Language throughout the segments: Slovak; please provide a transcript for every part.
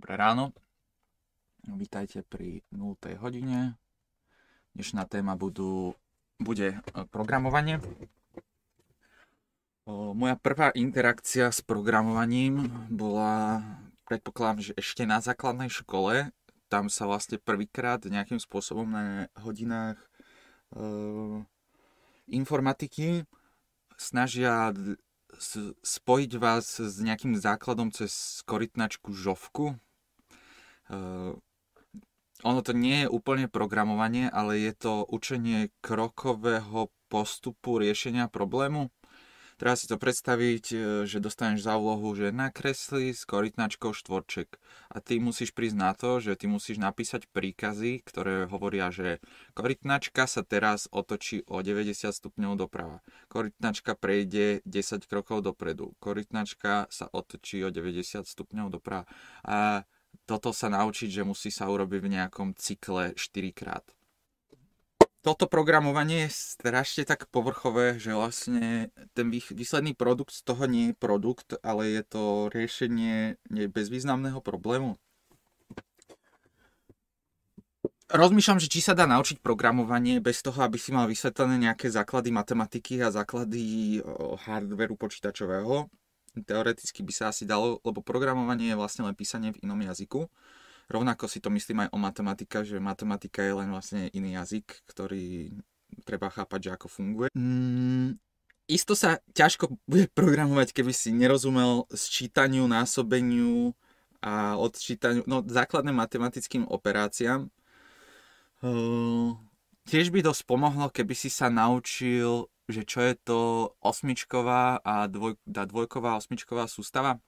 Dobré ráno. Vítajte pri 0. hodine. Dnešná téma budú, bude e, programovanie. O, moja prvá interakcia s programovaním bola, predpokladám, že ešte na základnej škole. Tam sa vlastne prvýkrát nejakým spôsobom na hodinách e, informatiky snažia spojiť vás s nejakým základom cez korytnačku žovku, Uh, ono to nie je úplne programovanie, ale je to učenie krokového postupu riešenia problému. Treba si to predstaviť, e, že dostaneš za úlohu, že nakresli s korytnačkou štvorček a ty musíš prísť na to, že ty musíš napísať príkazy, ktoré hovoria, že korytnačka sa teraz otočí o 90 stupňov doprava. Korytnačka prejde 10 krokov dopredu. Korytnačka sa otočí o 90 stupňov doprava. A toto sa naučiť, že musí sa urobiť v nejakom cykle 4 krát. Toto programovanie je strašne tak povrchové, že vlastne ten výsledný produkt z toho nie je produkt, ale je to riešenie bezvýznamného problému. Rozmýšľam, že či sa dá naučiť programovanie bez toho, aby si mal vysvetlené nejaké základy matematiky a základy hardveru počítačového teoreticky by sa asi dalo, lebo programovanie je vlastne len písanie v inom jazyku. Rovnako si to myslím aj o matematika, že matematika je len vlastne iný jazyk, ktorý treba chápať, že ako funguje. Mm, isto sa ťažko bude programovať, keby si nerozumel sčítaniu, násobeniu a odčítaniu, no základným matematickým operáciám. Uh, tiež by dosť pomohlo, keby si sa naučil že čo je to osmičková a dvoj, dvojková osmičková sústava?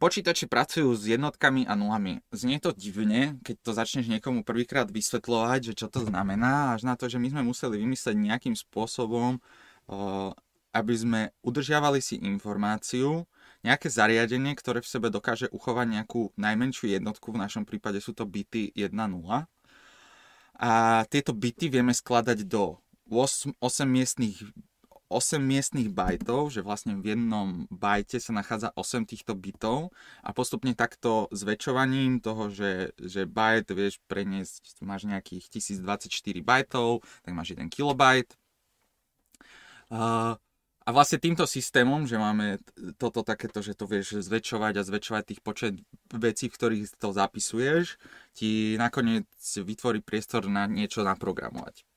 Počítače pracujú s jednotkami a nulami. Znie to divne, keď to začneš niekomu prvýkrát vysvetľovať, že čo to znamená, až na to, že my sme museli vymyslieť nejakým spôsobom, aby sme udržiavali si informáciu, nejaké zariadenie, ktoré v sebe dokáže uchovať nejakú najmenšiu jednotku, v našom prípade sú to byty 1.0. A tieto byty vieme skladať do 8, 8 miestných 8 miestných bajtov, že vlastne v jednom bajte sa nachádza 8 týchto bitov a postupne takto zväčšovaním toho, že, že bajt vieš preniesť, máš nejakých 1024 bajtov, tak máš 1 kilobajt. Uh, a vlastne týmto systémom, že máme toto takéto, že to vieš zväčšovať a zväčšovať tých počet vecí, v ktorých to zapisuješ, ti nakoniec vytvorí priestor na niečo naprogramovať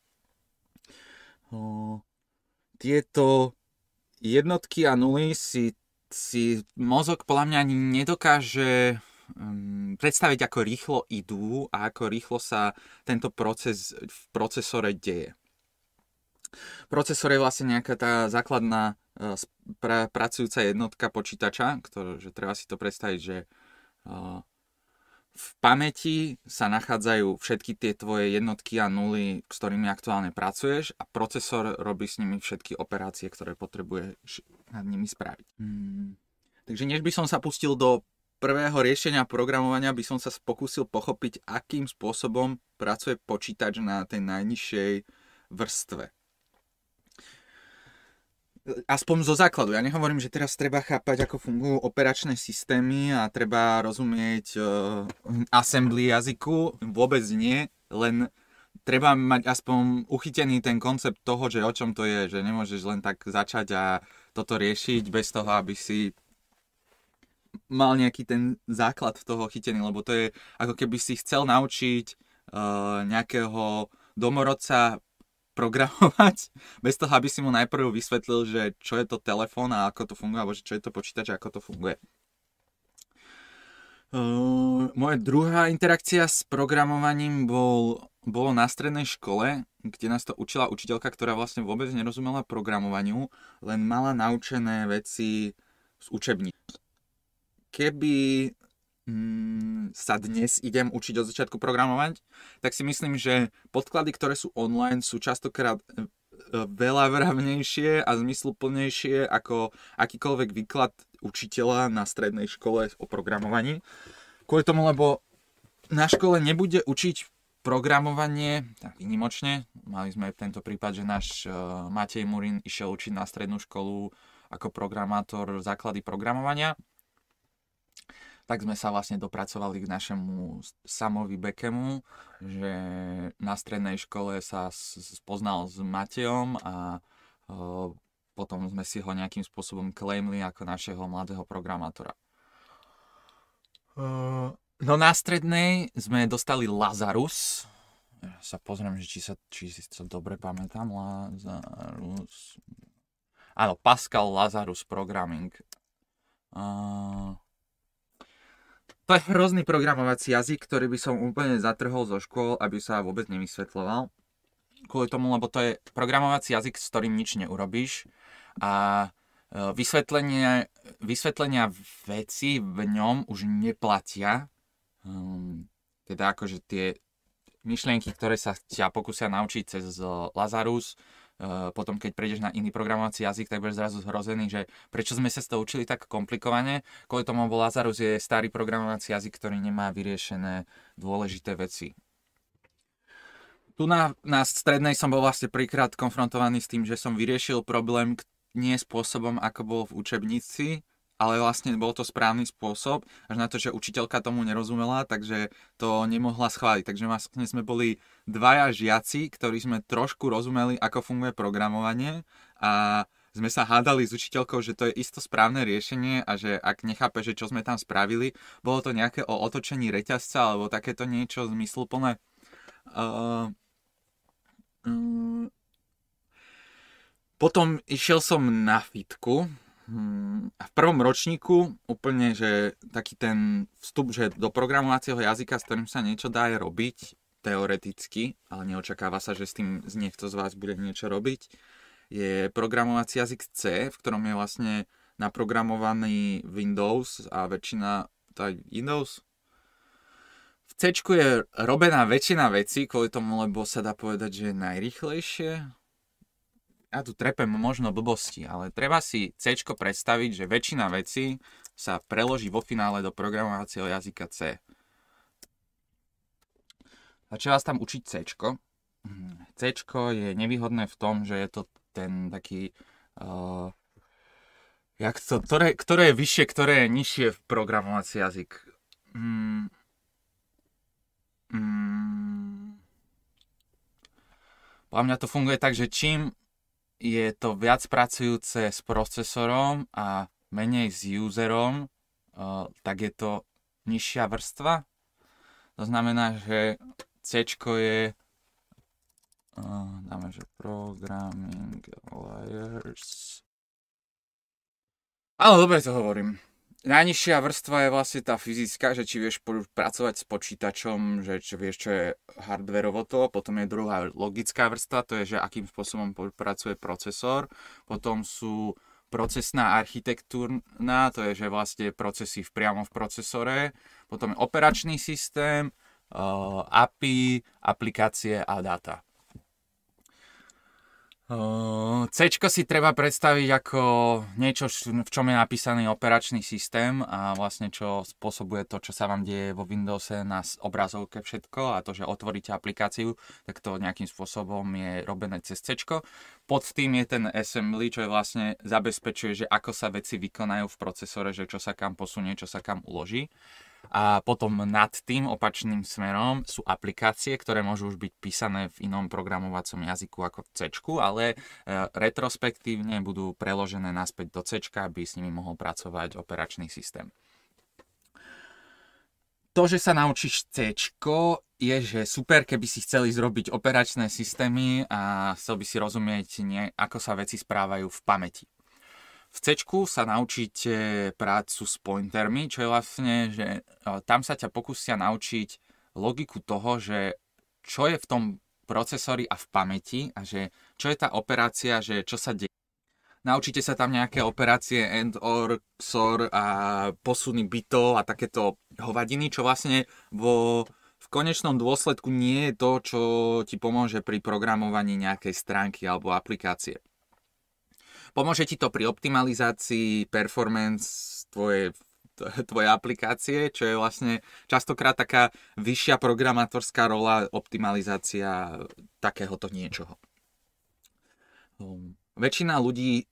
tieto jednotky a nuly si, si mozog podľa mňa ani nedokáže um, predstaviť, ako rýchlo idú a ako rýchlo sa tento proces v procesore deje. Procesor je vlastne nejaká tá základná uh, pra, pracujúca jednotka počítača, ktoré, že treba si to predstaviť, že uh, v pamäti sa nachádzajú všetky tie tvoje jednotky a nuly, s ktorými aktuálne pracuješ a procesor robí s nimi všetky operácie, ktoré potrebuješ nad nimi spraviť. Hmm. Takže než by som sa pustil do prvého riešenia programovania, by som sa pokúsil pochopiť, akým spôsobom pracuje počítač na tej najnižšej vrstve aspoň zo základu. Ja nehovorím, že teraz treba chápať, ako fungujú operačné systémy a treba rozumieť uh, assembly jazyku. Vôbec nie, len treba mať aspoň uchytený ten koncept toho, že o čom to je, že nemôžeš len tak začať a toto riešiť bez toho, aby si mal nejaký ten základ toho chytený, lebo to je ako keby si chcel naučiť uh, nejakého domorodca programovať, bez toho, aby si mu najprv vysvetlil, že čo je to telefón a ako to funguje, alebo čo je to počítač a ako to funguje. Uh, moja druhá interakcia s programovaním bol, bolo na strednej škole, kde nás to učila učiteľka, ktorá vlastne vôbec nerozumela programovaniu, len mala naučené veci z učební. Keby Mm, sa dnes idem učiť od začiatku programovať, tak si myslím, že podklady, ktoré sú online, sú častokrát e, e, veľa vravnejšie a zmysluplnejšie ako akýkoľvek výklad učiteľa na strednej škole o programovaní. Kvôli tomu, lebo na škole nebude učiť programovanie, tak výnimočne, mali sme tento prípad, že náš uh, Matej Murin išiel učiť na strednú školu ako programátor základy programovania tak sme sa vlastne dopracovali k našemu Samovi Bekemu, že na strednej škole sa spoznal s Matejom a potom sme si ho nejakým spôsobom claimli ako našeho mladého programátora. No na strednej sme dostali Lazarus. Ja sa pozriem, že či sa, či si to dobre pamätám. Lazarus. Áno, Pascal Lazarus Programming. Uh, to je hrozný programovací jazyk, ktorý by som úplne zatrhol zo škôl, aby sa vôbec nevysvetľoval. Kvôli tomu, lebo to je programovací jazyk, s ktorým nič neurobíš a e, vysvetlenia, vysvetlenia veci v ňom už neplatia. Um, teda akože tie myšlienky, ktoré sa ťa pokúsia naučiť cez Lazarus, Eh, potom keď prejdeš na iný programovací jazyk, tak budeš zrazu zhrozený, že prečo sme sa to učili tak komplikovane. Kvôli tomu bol Lazarus je starý programovací jazyk, ktorý nemá vyriešené dôležité veci. Tu na, na strednej som bol vlastne prvýkrát konfrontovaný s tým, že som vyriešil problém nie spôsobom, ako bol v učebnici, ale vlastne bol to správny spôsob, až na to, že učiteľka tomu nerozumela, takže to nemohla schváliť. Takže vlastne sme boli dvaja žiaci, ktorí sme trošku rozumeli, ako funguje programovanie a sme sa hádali s učiteľkou, že to je isto správne riešenie a že ak nechápe, že čo sme tam spravili, bolo to nejaké o otočení reťazca alebo takéto niečo zmysluplné. Uh, um, potom išiel som na fitku, Hmm, v prvom ročníku úplne, že taký ten vstup, že do programovacieho jazyka, s ktorým sa niečo dá robiť, teoreticky, ale neočakáva sa, že s tým z niekto z vás bude niečo robiť, je programovací jazyk C, v ktorom je vlastne naprogramovaný Windows a väčšina, tá Windows, v C je robená väčšina vecí, kvôli tomu, lebo sa dá povedať, že je najrychlejšie, ja tu trepem možno blbosti, ale treba si C predstaviť, že väčšina vecí sa preloží vo finále do programovacieho jazyka C. A čo vás tam učiť C? C je nevýhodné v tom, že je to ten taký... Uh, jak to, ktoré, ktoré je vyššie, ktoré je nižšie v programovací jazyk? Mm, mm, podľa mňa to funguje tak, že čím je to viac pracujúce s procesorom a menej s userom, uh, tak je to nižšia vrstva. To znamená, že C je uh, dáme, že programming layers. Ale dobre to hovorím najnižšia vrstva je vlastne tá fyzická, že či vieš pracovať s počítačom, že či vieš, čo je hardwareovo to, potom je druhá logická vrstva, to je, že akým spôsobom pracuje procesor, potom sú procesná architektúrna, to je, že vlastne procesy v, priamo v procesore, potom je operačný systém, uh, API, aplikácie a data. C si treba predstaviť ako niečo, v čom je napísaný operačný systém a vlastne čo spôsobuje to, čo sa vám deje vo Windowse na obrazovke všetko a to, že otvoríte aplikáciu, tak to nejakým spôsobom je robené cez C. Pod tým je ten assembly, čo je vlastne zabezpečuje, že ako sa veci vykonajú v procesore, že čo sa kam posunie, čo sa kam uloží a potom nad tým opačným smerom sú aplikácie, ktoré môžu už byť písané v inom programovacom jazyku ako v C, ale e, retrospektívne budú preložené naspäť do C, aby s nimi mohol pracovať operačný systém. To, že sa naučíš C, je, že super, keby si chceli zrobiť operačné systémy a chcel by si rozumieť, nie, ako sa veci správajú v pamäti. V C sa naučíte prácu s pointermi, čo je vlastne, že tam sa ťa pokúsia naučiť logiku toho, že čo je v tom procesori a v pamäti a že čo je tá operácia, že čo sa deje. Naučíte sa tam nejaké operácie AND, OR, XOR a posuny bytov a takéto hovadiny, čo vlastne vo, v konečnom dôsledku nie je to, čo ti pomôže pri programovaní nejakej stránky alebo aplikácie. Pomôže ti to pri optimalizácii performance tvojej tvoje aplikácie, čo je vlastne častokrát taká vyššia programátorská rola, optimalizácia takéhoto niečoho. Um, väčšina ľudí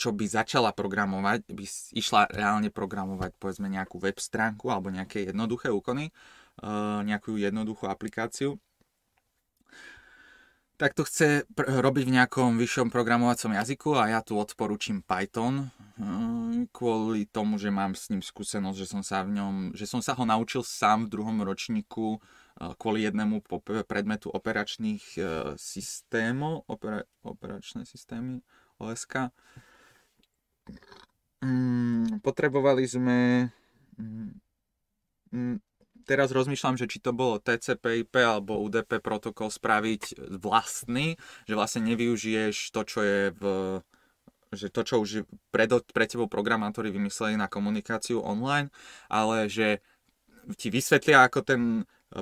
čo by začala programovať, by išla reálne programovať povedzme nejakú web stránku alebo nejaké jednoduché úkony, nejakú jednoduchú aplikáciu, tak to chce pr- robiť v nejakom vyššom programovacom jazyku a ja tu odporúčim Python hm, kvôli tomu, že mám s ním skúsenosť, že som sa v ňom, že som sa ho naučil sám v druhom ročníku eh, kvôli jednému predmetu operačných eh, systémov, opera, operačné systémy OSK. Mm, potrebovali sme mm, teraz rozmýšľam, že či to bolo TCP/IP alebo UDP protokol spraviť vlastný, že vlastne nevyužiješ to, čo je v že to, čo už pred, pre tebou programátori vymysleli na komunikáciu online, ale že ti vysvetlia, ako ten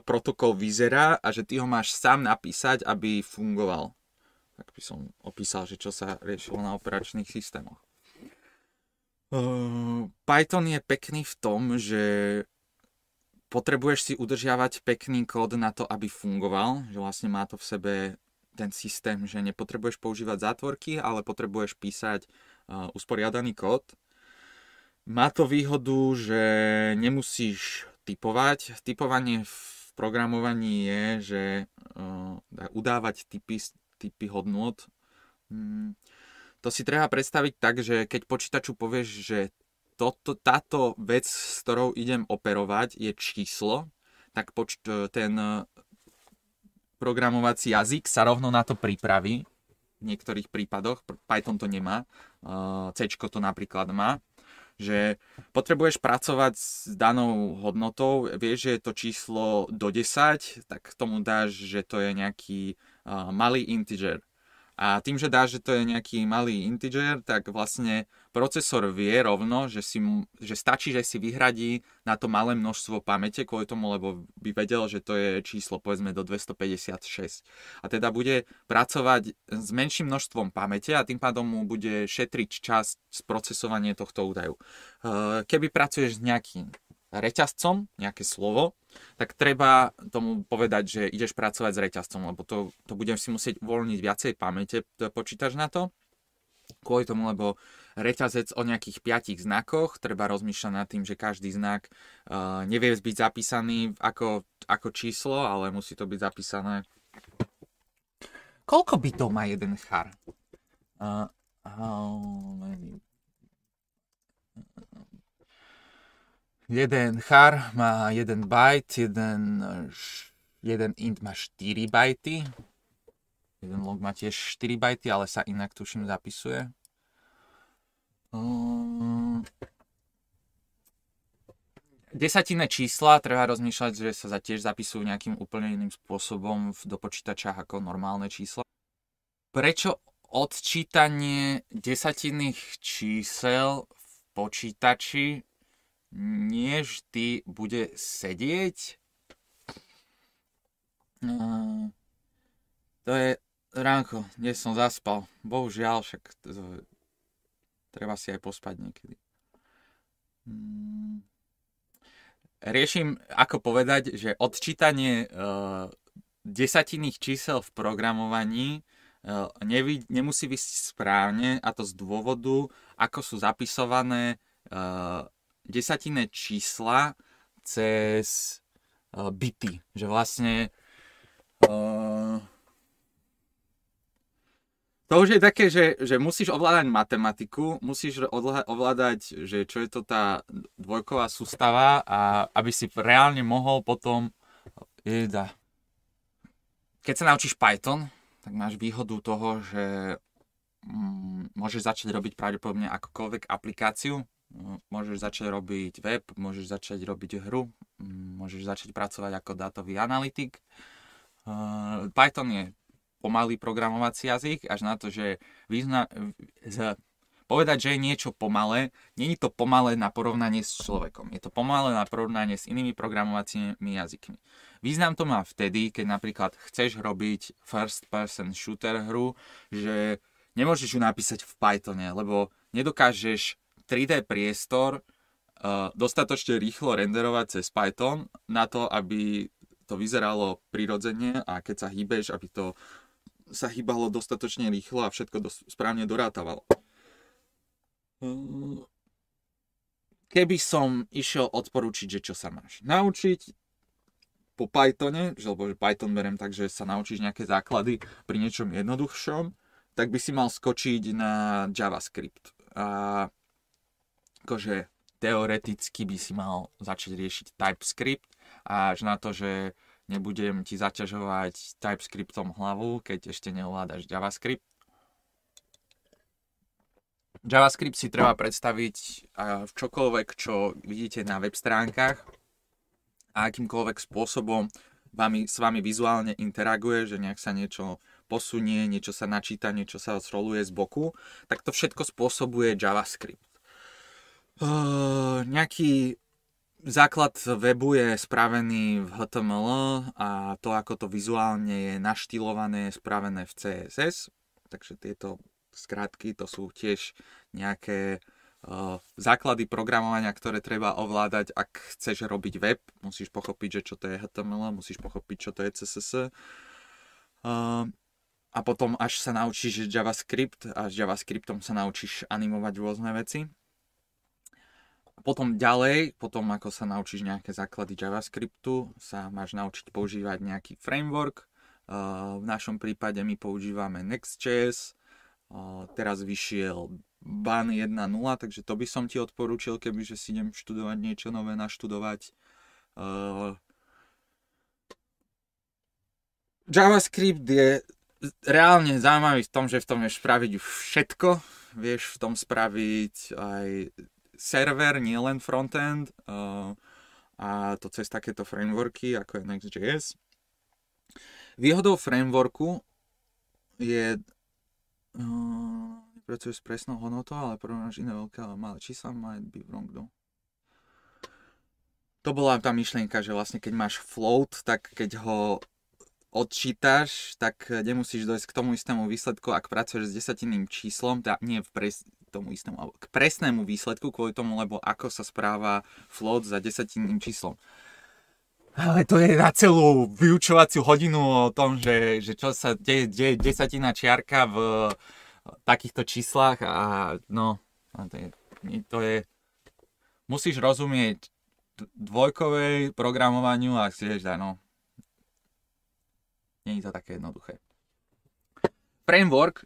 protokol vyzerá a že ty ho máš sám napísať, aby fungoval. Tak by som opísal, že čo sa riešilo na operačných systémoch. Uh, Python je pekný v tom, že potrebuješ si udržiavať pekný kód na to, aby fungoval, že vlastne má to v sebe ten systém, že nepotrebuješ používať zátvorky, ale potrebuješ písať uh, usporiadaný kód. Má to výhodu, že nemusíš typovať. Typovanie v programovaní je, že uh, udávať typy, typy hodnot. Hmm. To si treba predstaviť tak, že keď počítaču povieš, že toto, táto vec, s ktorou idem operovať, je číslo, tak poč- ten e, programovací jazyk sa rovno na to pripraví. V niektorých prípadoch, Python to nemá, e, C to napríklad má, že potrebuješ pracovať s danou hodnotou, vieš, že je to číslo do 10, tak tomu dáš, že to je nejaký malý integer. A tým, že dáš, že to je nejaký malý integer, tak vlastne procesor vie rovno, že, si, že stačí, že si vyhradí na to malé množstvo pamäte kvôli tomu, lebo by vedel, že to je číslo povedzme do 256. A teda bude pracovať s menším množstvom pamäte a tým pádom mu bude šetriť čas z procesovania tohto údaju. Keby pracuješ s nejakým reťazcom, nejaké slovo, tak treba tomu povedať, že ideš pracovať s reťazcom, lebo to, to budem si musieť uvoľniť viacej pamäte, počítaš na to. Kvôli tomu, lebo reťazec o nejakých piatich znakoch, treba rozmýšľať nad tým, že každý znak uh, nevie byť zapísaný ako, ako číslo, ale musí to byť zapísané. Koľko bytov má jeden char? Uh, how many jeden char má jeden byte, jeden, jeden int má 4 bajty. Jeden log má tiež 4 bajty, ale sa inak tuším zapisuje. Um, desatinné čísla treba rozmýšľať, že sa tiež zapisujú nejakým úplne iným spôsobom v dopočítačách ako normálne čísla. Prečo odčítanie desatinných čísel v počítači nie vždy bude sedieť. To je ránko, dnes som zaspal. Bohužiaľ, však to, treba si aj pospať niekedy. Hmm. Riešim, ako povedať, že odčítanie uh, desatinných čísel v programovaní uh, nevy, nemusí byť správne a to z dôvodu, ako sú zapisované uh, desatinné čísla cez uh, byty. Že vlastne uh, to už je také, že, že musíš ovládať matematiku, musíš ovládať, že čo je to tá dvojková sústava a aby si reálne mohol potom jeda. Keď sa naučíš Python, tak máš výhodu toho, že mm, môžeš začať robiť pravdepodobne akokoľvek aplikáciu, môžeš začať robiť web, môžeš začať robiť hru, môžeš začať pracovať ako dátový analytik. Python je pomalý programovací jazyk, až na to, že význa, povedať, že je niečo pomalé, není to pomalé na porovnanie s človekom. Je to pomalé na porovnanie s inými programovacími jazykmi. Význam to má vtedy, keď napríklad chceš robiť first person shooter hru, že nemôžeš ju napísať v Pythone, lebo nedokážeš 3D priestor uh, dostatočne rýchlo renderovať cez Python na to, aby to vyzeralo prirodzene a keď sa hýbeš, aby to sa hýbalo dostatočne rýchlo a všetko dos- správne dorátavalo. keby som išiel odporučiť, že čo sa máš naučiť po Pythone, že lebo Python beriem tak, že sa naučíš nejaké základy pri niečom jednoduchšom, tak by si mal skočiť na JavaScript. A akože teoreticky by si mal začať riešiť TypeScript a až na to, že nebudem ti zaťažovať TypeScriptom hlavu, keď ešte neovládaš JavaScript. JavaScript si treba predstaviť v čokoľvek, čo vidíte na web stránkach a akýmkoľvek spôsobom vami, s vami vizuálne interaguje, že nejak sa niečo posunie, niečo sa načíta, niečo sa zroluje z boku, tak to všetko spôsobuje JavaScript. Uh, nejaký základ webu je spravený v HTML a to, ako to vizuálne je naštylované, je spravené v CSS. Takže tieto skrátky to sú tiež nejaké uh, základy programovania, ktoré treba ovládať, ak chceš robiť web. Musíš pochopiť, že čo to je HTML, musíš pochopiť, čo to je CSS. Uh, a potom až sa naučíš JavaScript a s JavaScriptom sa naučíš animovať rôzne veci potom ďalej, potom ako sa naučíš nejaké základy JavaScriptu, sa máš naučiť používať nejaký framework. v našom prípade my používame Next.js. teraz vyšiel BAN 1.0, takže to by som ti odporúčil, kebyže si idem študovať niečo nové, naštudovať. JavaScript je reálne zaujímavý v tom, že v tom vieš spraviť všetko. Vieš v tom spraviť aj server, nielen frontend uh, a to cez takéto frameworky ako je Next.js. Výhodou frameworku je uh, pracuje s presnou hodnotou, ale porovnáš iné veľké ale malé čísla, might be wrong though. To bola tá myšlienka, že vlastne keď máš float, tak keď ho odčítaš, tak nemusíš dojsť k tomu istému výsledku, ak pracuješ s desatinným číslom, teda nie v pres, tomu istému, alebo k presnému výsledku kvôli tomu, lebo ako sa správa float za desatinným číslom. Ale to je na celú vyučovaciu hodinu o tom, že, že čo sa deje, deje desatina čiarka v takýchto číslach a no, to je, to je musíš rozumieť dvojkovej programovaniu a vieš, no, nie je to také jednoduché. Framework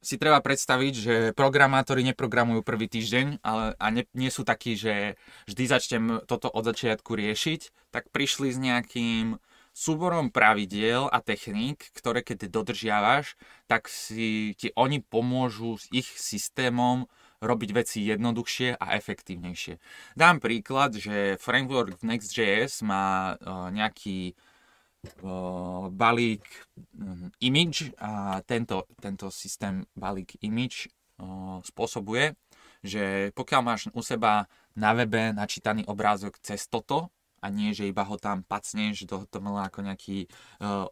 si treba predstaviť, že programátori neprogramujú prvý týždeň ale, a ne, nie sú takí, že vždy začnem toto od začiatku riešiť, tak prišli s nejakým súborom pravidiel a techník, ktoré keď dodržiavaš, tak si ti oni pomôžu s ich systémom robiť veci jednoduchšie a efektívnejšie. Dám príklad, že framework Next.js má uh, nejaký balík hm, image a tento, tento systém balík image spôsobuje, že pokiaľ máš u seba na webe načítaný obrázok cez toto a nie, že iba ho tam pacneš do HTML ako nejaký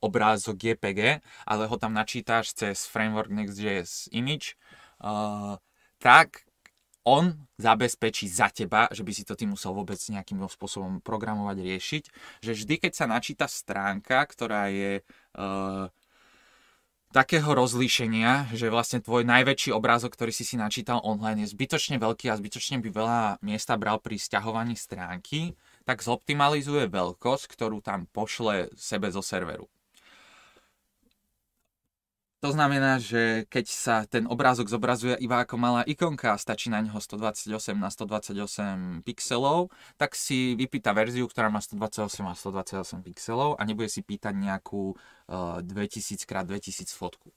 obrázok JPG, ale ho tam načítaš cez framework Next.js image, tak on zabezpečí za teba, že by si to ty musel vôbec nejakým spôsobom programovať, riešiť, že vždy, keď sa načíta stránka, ktorá je uh, takého rozlíšenia, že vlastne tvoj najväčší obrázok, ktorý si si načítal online, je zbytočne veľký a zbytočne by veľa miesta bral pri stiahovaní stránky, tak zoptimalizuje veľkosť, ktorú tam pošle sebe zo serveru. To znamená, že keď sa ten obrázok zobrazuje iba ako malá ikonka a stačí na neho 128 na 128 pixelov, tak si vypýta verziu, ktorá má 128 a 128 pixelov a nebude si pýtať nejakú uh, 2000 x 2000 fotku.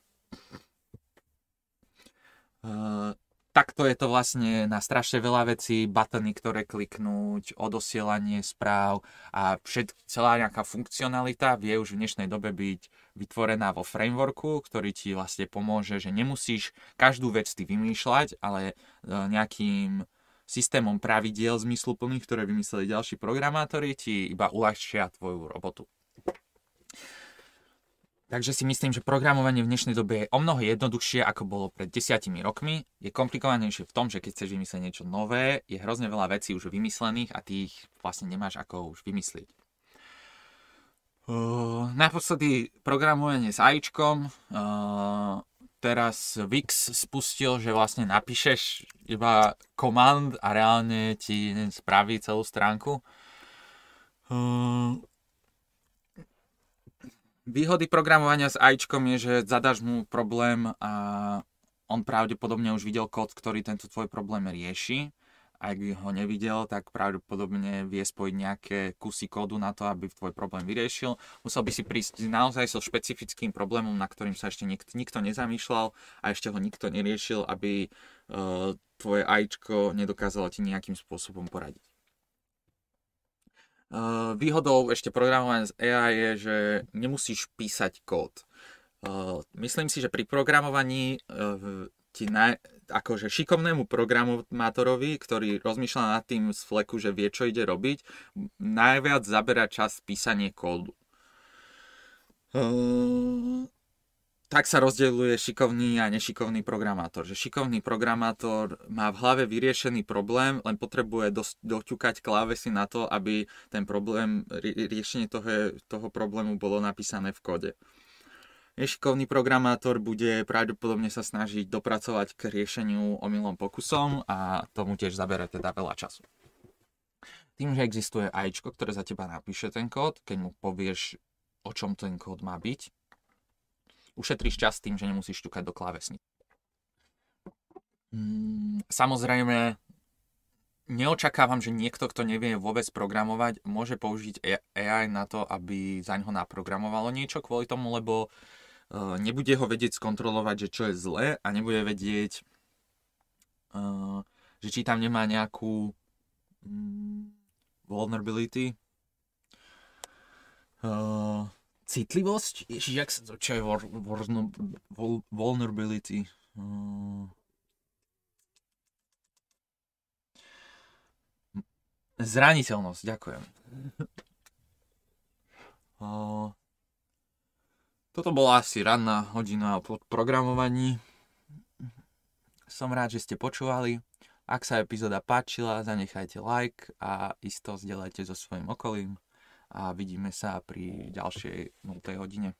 Uh, takto je to vlastne na strašne veľa vecí, buttony, ktoré kliknúť, odosielanie správ a všet, celá nejaká funkcionalita vie už v dnešnej dobe byť vytvorená vo frameworku, ktorý ti vlastne pomôže, že nemusíš každú vec ty vymýšľať, ale e, nejakým systémom pravidiel zmysluplných, ktoré vymysleli ďalší programátori, ti iba uľahčia tvoju robotu. Takže si myslím, že programovanie v dnešnej dobe je o mnoho jednoduchšie, ako bolo pred desiatimi rokmi. Je komplikovanejšie v tom, že keď chceš vymyslieť niečo nové, je hrozne veľa vecí už vymyslených a ty ich vlastne nemáš ako už vymyslieť. Uh, naposledy programovanie s AIčkom. Uh, teraz Wix spustil, že vlastne napíšeš iba command a reálne ti spraví celú stránku. Výhody programovania s AIčkom je, že zadaš mu problém a on pravdepodobne už videl kód, ktorý tento tvoj problém rieši ak ho nevidel, tak pravdepodobne vie spojiť nejaké kusy kódu na to, aby tvoj problém vyriešil. Musel by si prísť naozaj so špecifickým problémom, na ktorým sa ešte nikto, nikto nezamýšľal a ešte ho nikto neriešil, aby uh, tvoje AIčko nedokázalo ti nejakým spôsobom poradiť. Uh, výhodou ešte programovania z AI je, že nemusíš písať kód. Uh, myslím si, že pri programovaní uh, ti na, akože šikovnému programátorovi, ktorý rozmýšľa nad tým z fleku, že vie, čo ide robiť, najviac zabera čas písanie kódu. Tak sa rozdeľuje šikovný a nešikovný programátor. Že šikovný programátor má v hlave vyriešený problém, len potrebuje dos- doťukať klávesy na to, aby ten problém, riešenie toho, toho problému bolo napísané v kóde. Nešikovný programátor bude pravdepodobne sa snažiť dopracovať k riešeniu omylom pokusom a tomu tiež zabere teda veľa času. Tým, že existuje AIčko, ktoré za teba napíše ten kód, keď mu povieš, o čom ten kód má byť, ušetríš čas tým, že nemusíš ťukať do klávesnice. Mm, samozrejme, neočakávam, že niekto, kto nevie vôbec programovať, môže použiť AI na to, aby za ňo naprogramovalo niečo kvôli tomu, lebo Eh, nebude ho vedieť skontrolovať, že čo je zlé a nebude vedieť, uh, že či tam nemá nejakú um, vulnerability, uh, citlivosť, ježiš, jak sa to, čo je vor, vol, vulnerability? Uh, zraniteľnosť, ďakujem. uh, Toto bola asi ranná hodina o programovaní. Som rád, že ste počúvali. Ak sa epizóda páčila, zanechajte like a isto zdieľajte so svojím okolím a vidíme sa pri ďalšej 0. hodine.